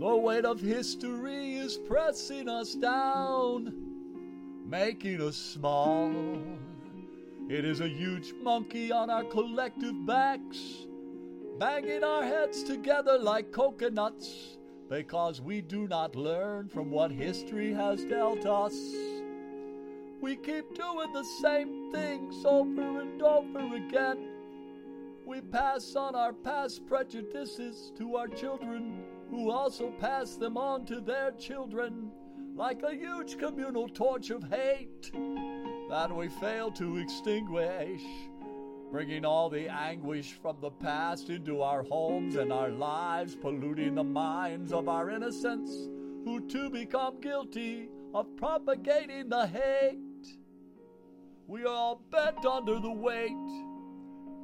The weight of history is pressing us down, making us small. It is a huge monkey on our collective backs, banging our heads together like coconuts because we do not learn from what history has dealt us. We keep doing the same things over and over again. We pass on our past prejudices to our children, who also pass them on to their children, like a huge communal torch of hate that we fail to extinguish, bringing all the anguish from the past into our homes and our lives, polluting the minds of our innocents, who too become guilty of propagating the hate. We are all bent under the weight.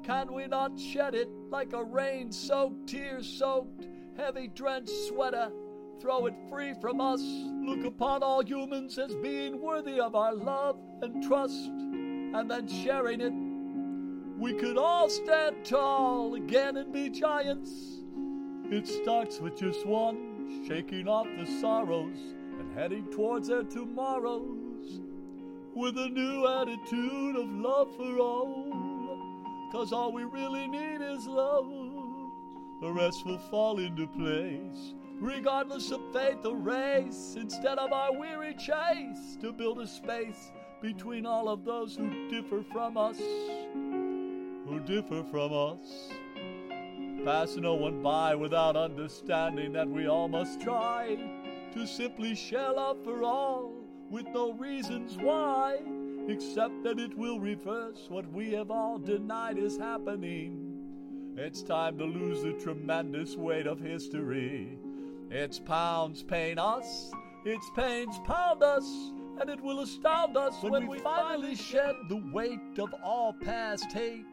Can we not shed it like a rain soaked, tear soaked, heavy drenched sweater? Throw it free from us. Look upon all humans as being worthy of our love and trust, and then sharing it. We could all stand tall again and be giants. It starts with just one, shaking off the sorrows and heading towards their tomorrows with a new attitude of love for all. Cause all we really need is love. The rest will fall into place, regardless of faith or race, instead of our weary chase to build a space between all of those who differ from us. Who differ from us. Pass no one by without understanding that we all must try to simply share love for all with no reasons why, except that it will reverse what we have all denied is happening. It's time to lose the tremendous weight of history. Its pounds pain us, its pains pound us, and it will astound us when, when we finally shed the weight of all past hate.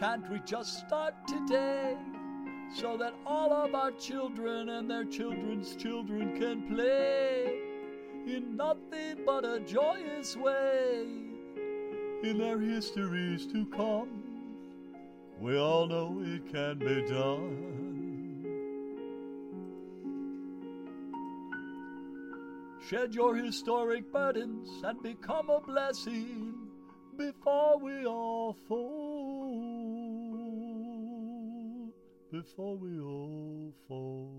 Can't we just start today? So that all of our children and their children's children can play in nothing but a joyous way in their histories to come. We all know it can be done. Shed your historic burdens and become a blessing before we all fall. Before we all fall.